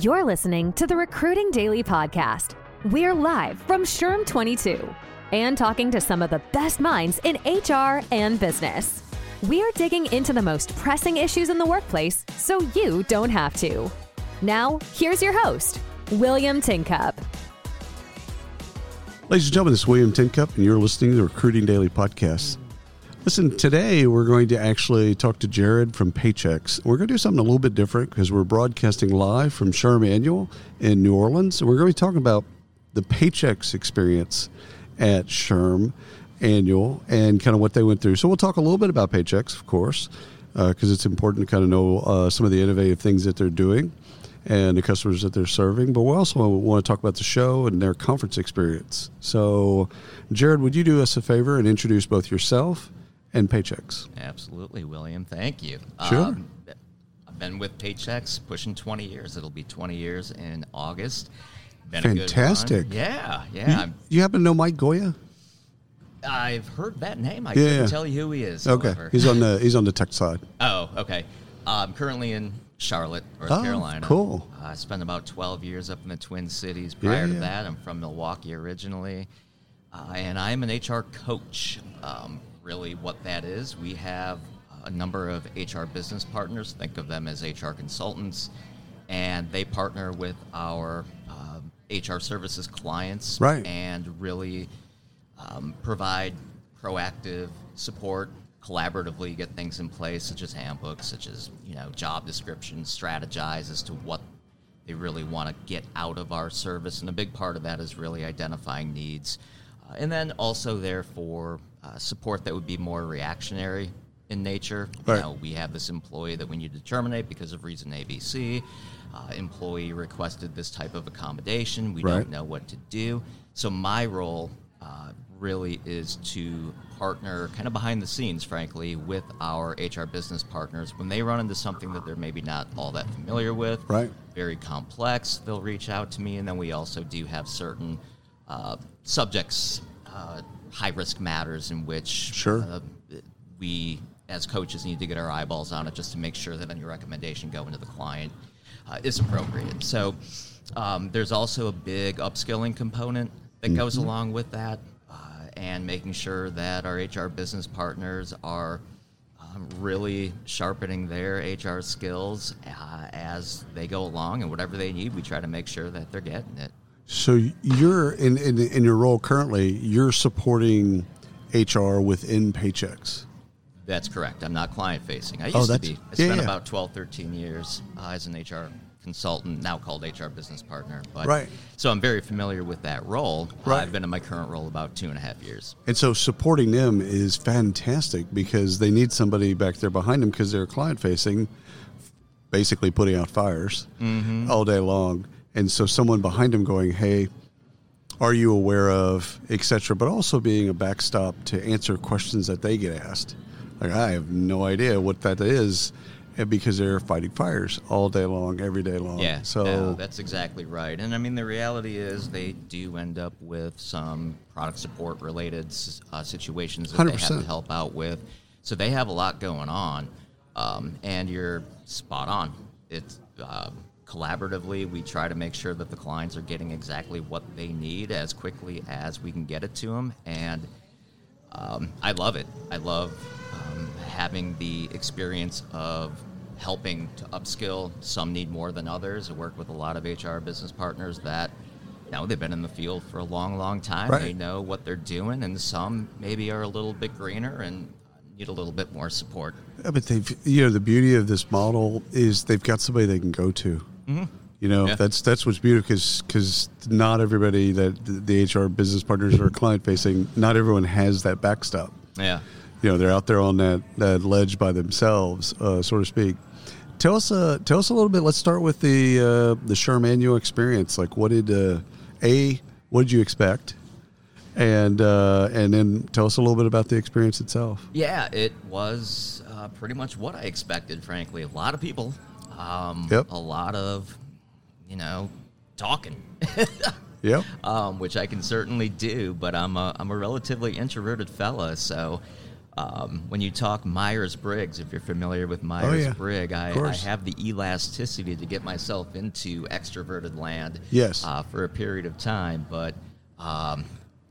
You're listening to the Recruiting Daily Podcast. We're live from SHRM 22 and talking to some of the best minds in HR and business. We're digging into the most pressing issues in the workplace so you don't have to. Now, here's your host, William Tincup. Ladies and gentlemen, this is William Tincup, and you're listening to the Recruiting Daily Podcast. Listen, today we're going to actually talk to Jared from Paychex. We're going to do something a little bit different because we're broadcasting live from SHRM Annual in New Orleans. And we're going to be talking about the Paychex experience at SHRM Annual and kind of what they went through. So we'll talk a little bit about Paychex, of course, because uh, it's important to kind of know uh, some of the innovative things that they're doing and the customers that they're serving. But we also want to talk about the show and their conference experience. So, Jared, would you do us a favor and introduce both yourself and Paychex. Absolutely, William. Thank you. Sure. Um, I've been with Paychex pushing 20 years. It'll be 20 years in August. Been Fantastic. Yeah, yeah. You, you happen to know Mike Goya? i have heard that name. I Yeah, couldn't yeah. tell you who he is. Okay, however. he's on the he's on the tech side. Oh, okay. I'm currently in Charlotte, North Oh, Carolina. cool. Uh, I spent about 12 years up in the Twin Cities. Prior Yeah. to that, I'm from Milwaukee originally. Uh, and I'm an HR coach. Um, really, what that is, we have a number of HR business partners. Think of them as HR consultants. And they partner with our um, HR services clients Right. and really um, provide proactive support collaboratively get things in place such as handbooks such as you know job descriptions strategize as to what they really want to get out of our service and a big part of that is really identifying needs uh, and then also therefore uh, support that would be more reactionary in nature Right. you know we have this employee that we need to terminate because of reason abc uh, employee requested this type of accommodation we Right. don't know what to do so my role uh, really is to partner kind of behind the scenes, frankly, with our HR business partners. When they run into something that they're maybe not all that familiar with, Right. very complex, they'll reach out to me. And then we also do have certain uh, subjects, uh, high risk matters in which Sure. uh, we, as coaches, need to get our eyeballs on it just to make sure that any recommendation going to the client uh, is appropriate. So um, there's also a big upskilling component that goes along with that, uh, and making sure that our HR business partners are um, really sharpening their HR skills uh, as they go along, and whatever they need, we try to make sure that they're getting it. So you're in, in in your role currently. You're supporting HR within Paychex. That's correct. I'm not client facing. I used Oh, to be. I yeah, spent yeah. about 12, 13 years uh, as an HR consultant, now called HR business partner. But, Right. So I'm very familiar with that role. Right. I've been in my current role about two and a half years. And so supporting them is fantastic because they need somebody back there behind them because they're client facing, basically putting out fires all day long. And so someone behind them going, hey, are you aware of, etc., but also being a backstop to answer questions that they get asked. Like, I have no idea what that is because they're fighting fires all day long, every day long. Yeah, So no, that's exactly right. And I mean, the reality is they do end up with some product support related uh, situations that they have to help out with. So they have a lot going on. Um, and you're spot on. It's uh, collaboratively, we try to make sure that the clients are getting exactly what they need as quickly as we can get it to them. And um, I love it. I love um, having the experience of helping to upskill. Some need more than others. I work with a lot of HR business partners that, know, they've been in the field for a long, long time. Right. They know what they're doing, and some maybe are a little bit greener and need a little bit more support. Yeah, but they've you know the beauty of this model is they've got somebody they can go to. You know Yeah. that's that's what's beautiful because not everybody that the HR business partners or client facing, not everyone has that backstop. Yeah. You know they're out there on that, that ledge by themselves, uh, so to speak. Tell us, uh, tell us a little bit. Let's start with the uh, the SHRM annual experience. Like, what did uh, a what did you expect, and uh, and then tell us a little bit about the experience itself. Yeah, it was uh, pretty much what I expected, frankly. A lot of people, um, Yep. a lot of, you know, talking, Yep. um, which I can certainly do, but I'm a, I'm a relatively introverted fella, so um, when you talk Myers Briggs, if you're familiar with Myers yeah. Briggs, I, I have the elasticity to get myself into extroverted land Yes. uh, for a period of time. But um,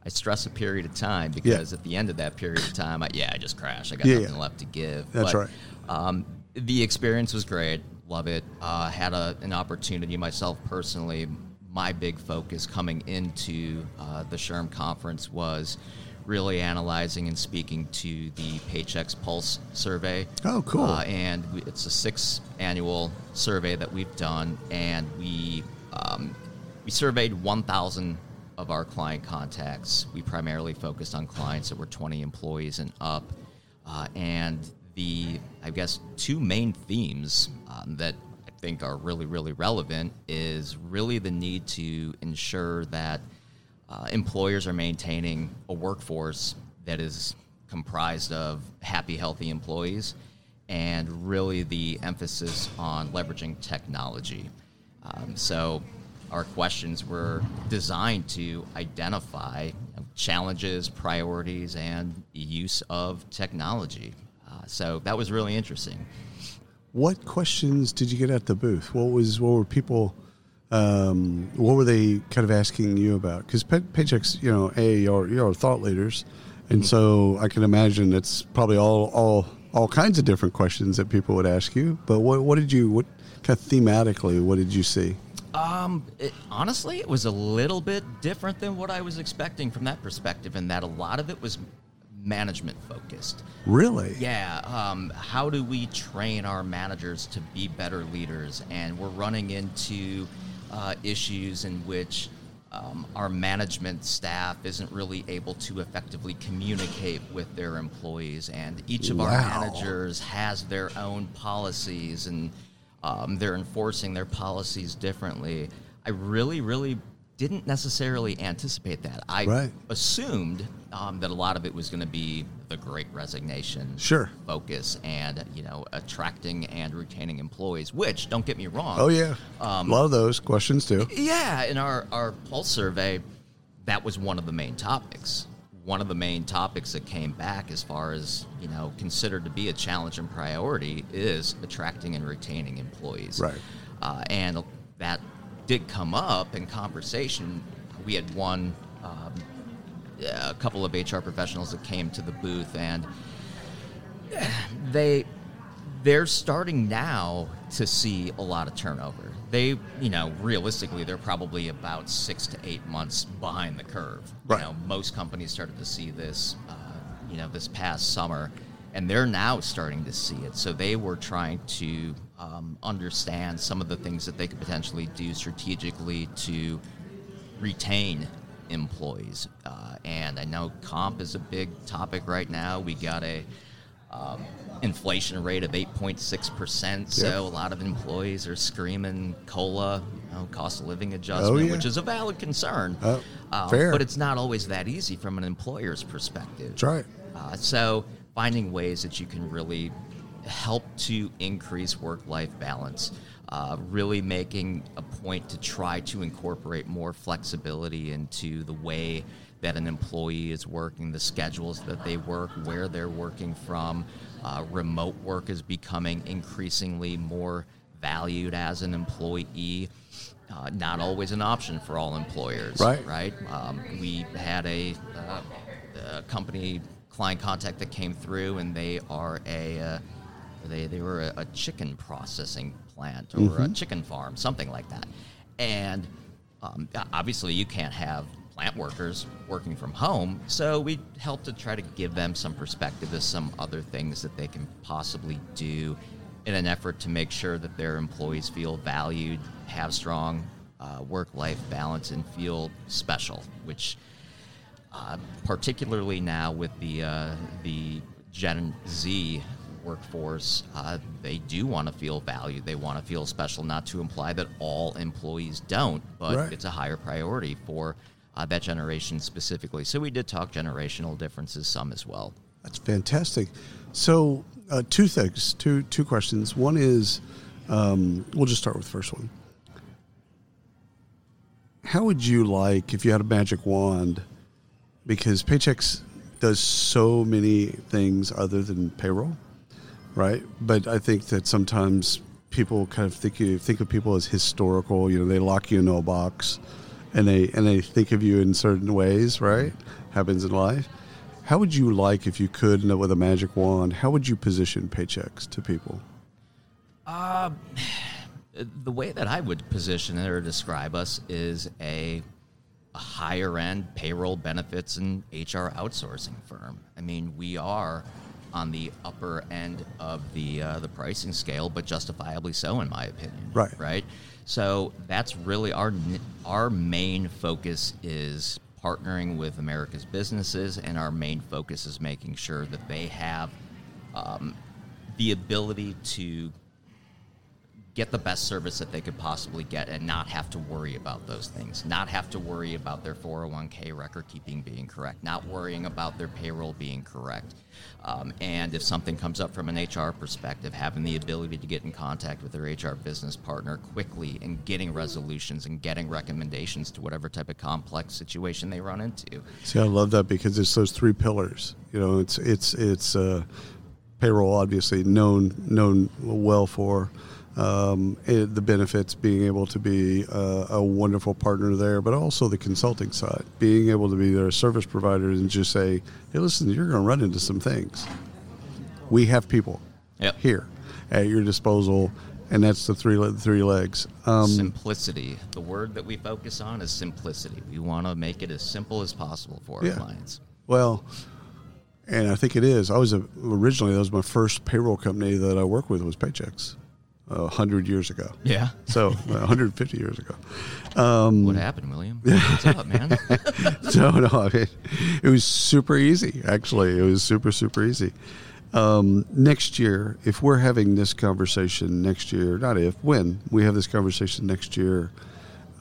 I stress a period of time because at the end of that period of time, I, yeah, I just crash. I got Yeah, nothing yeah. left to give. That's But, right. Um, the experience was great. Love it. Uh, had a, an opportunity myself personally. My big focus coming into uh, the SHRM conference was really analyzing and speaking to the Paychex Pulse survey. Oh, cool. Uh, and we, it's a six annual survey that we've done, and we um, we surveyed 1,000 of our client contacts. We primarily focused on clients that were 20 employees and up, uh, and the I guess two main themes um, that I think are really really relevant is really the need to ensure that uh, employers are maintaining a workforce that is comprised of happy, healthy employees, and really the emphasis on leveraging technology. Um, so, our questions were designed to identify challenges, priorities, and use of technology. So, that was really interesting. What questions did you get at the booth? What was what were people? Um, what were they kind of asking you about? Because pay, Paychex, you know, a you're, you're thought leaders, and so I can imagine it's probably all all all kinds of different questions that people would ask you. But what what did you what kind of thematically? What did you see? Um, it, honestly, it was a little bit different than what I was expecting from that perspective, in that a lot of it was management focused. Really? Yeah, um, how do we train our managers to be better leaders? And we're running into uh, issues in which um, our management staff isn't really able to effectively communicate with their employees, and each of our managers has their own policies and um, they're enforcing their policies differently. I really, really didn't necessarily anticipate that. I Right. assumed um, that a lot of it was going to be the Great Resignation Sure. focus and you know attracting and retaining employees. Which don't get me wrong. Oh yeah, Um, a lot of those questions too. Yeah, in our, our pulse survey, that was one of the main topics. One of the main topics that came back as far as, you know, considered to be a challenge and priority is attracting and retaining employees. Right. Uh, and that did come up in conversation. We had one, um, a couple of HR professionals that came to the booth and they they're starting now to see a lot of turnover. They, you know, realistically, they're probably about six to eight months behind the curve. Right. You know, most companies started to see this, uh, you know, this past summer, and they're now starting to see it. So they were trying to um, understand some of the things that they could potentially do strategically to retain employees. Uh, and I know comp is a big topic right now. We got a um, inflation rate of 8.6%. So a lot of employees are screaming COLA, you know, cost of living adjustment, Oh, yeah. which is a valid concern. Oh, Um, fair. But it's not always that easy from an employer's perspective. That's right. Uh, so finding ways that you can really help to increase work-life balance, uh, really making a point to try to incorporate more flexibility into the way that an employee is working, the schedules that they work, where they're working from. Uh, remote work is becoming increasingly more valued as an employee. Uh, not always an option for all employers, Right. right? Um, we had a, uh, a company client contact that came through, and they are a uh, they they were a, a chicken processing plant or a chicken farm, something like that. And um, obviously, you can't have plant workers working from home, so we helped to try to give them some perspective as some other things that they can possibly do in an effort to make sure that their employees feel valued, have strong uh, work-life balance, and feel special, which uh, particularly now with the uh, the Gen Z workforce, uh, they do want to feel valued. They want to feel special. Not to imply that all employees don't, but Right. it's a higher priority for uh, that generation specifically. So we did talk generational differences some as well. That's fantastic. So, uh, two things, two two questions. One is, um, we'll just start with the first one. How would you like if you had a magic wand? Because Paychex does so many things other than payroll, right? But I think that sometimes people kind of think you think of people as historical. You know, they lock you in a box, and they and they think of you in certain ways, right? Happens in life. How would you like if you could, with a magic wand? How would you position Paychex to people? Uh, the way that I would position it or describe us is a, a higher end payroll benefits and HR outsourcing firm. I mean, we are on the upper end of the uh, the pricing scale, but justifiably so, in my opinion. Right. Right. So that's really our our main focus is partnering with America's businesses, and our main focus is making sure that they have um, the ability to get the best service that they could possibly get and not have to worry about those things. Not have to worry about their 401k record keeping being correct, not worrying about their payroll being correct. Um, and if something comes up from an HR perspective, having the ability to get in contact with their HR business partner quickly and getting resolutions and getting recommendations to whatever type of complex situation they run into. See, I love that because it's those three pillars. You know, it's it's it's uh, payroll, obviously known known well for um, it, the benefits, being able to be uh, a wonderful partner there, but also the consulting side, being able to be their service provider and just say, hey, listen, you're going to run into some things. We have people yep. here at your disposal, and that's the three three legs. Um, simplicity. The word that we focus on is simplicity. We want to make it as simple as possible for our yeah. clients. Well, and I think it is. I was a, originally that was my first payroll company that I worked with was Paychex a hundred years ago. Yeah. So 150 years ago. Um, what happened, William? What's up, man? so no, I mean, it was super easy. Actually, it was super super easy. Um, next year, if we're having this conversation next year, not if, when we have this conversation next year,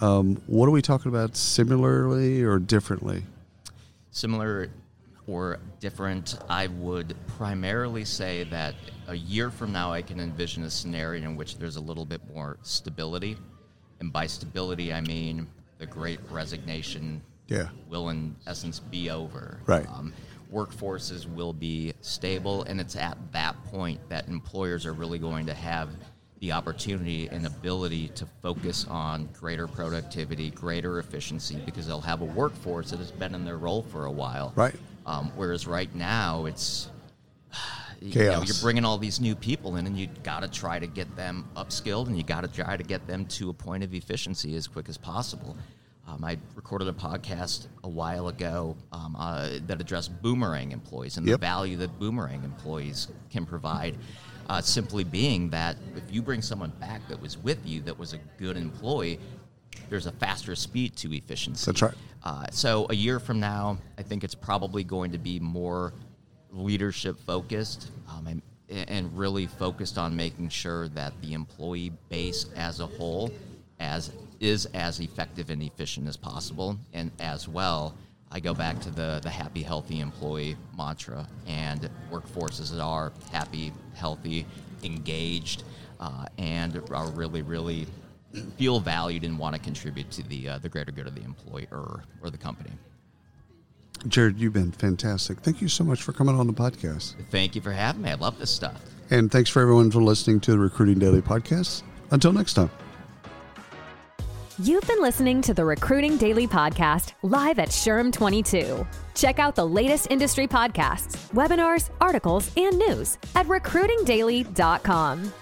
um, what are we talking about similarly or differently? Similar or different, I would primarily say that a year from now, I can envision a scenario in which there's a little bit more stability. And by stability, I mean the great resignation yeah. will, in essence, be over. Right. Um, workforces will be stable, and it's at that point that employers are really going to have the opportunity and ability to focus on greater productivity, greater efficiency, because they'll have a workforce that has been in their role for a while. Right. Um, whereas right now, it's Chaos. You know, you're bringing all these new people in, and you got to try to get them upskilled, and you got to try to get them to a point of efficiency as quick as possible. Um, I recorded a podcast a while ago um, uh, that addressed boomerang employees and yep. the value that boomerang employees can provide. Uh, simply being that if you bring someone back that was with you that was a good employee, there's a faster speed to efficiency. That's right. Uh, so a year from now, I think it's probably going to be more leadership focused um, and, and really focused on making sure that the employee base as a whole as is as effective and efficient as possible and as well I go back to the, the happy, healthy employee mantra, and workforces that are happy, healthy, engaged, uh, and are really, really feel valued and want to contribute to the uh, the greater good of the employer or the company. Jared, you've been fantastic. Thank you so much for coming on the podcast. Thank you for having me. I love this stuff. And thanks for everyone for listening to the Recruiting Daily podcast. Until next time. You've been listening to the Recruiting Daily podcast live at SHRM 22. Check out the latest industry podcasts, webinars, articles, and news at recruitingdaily.com.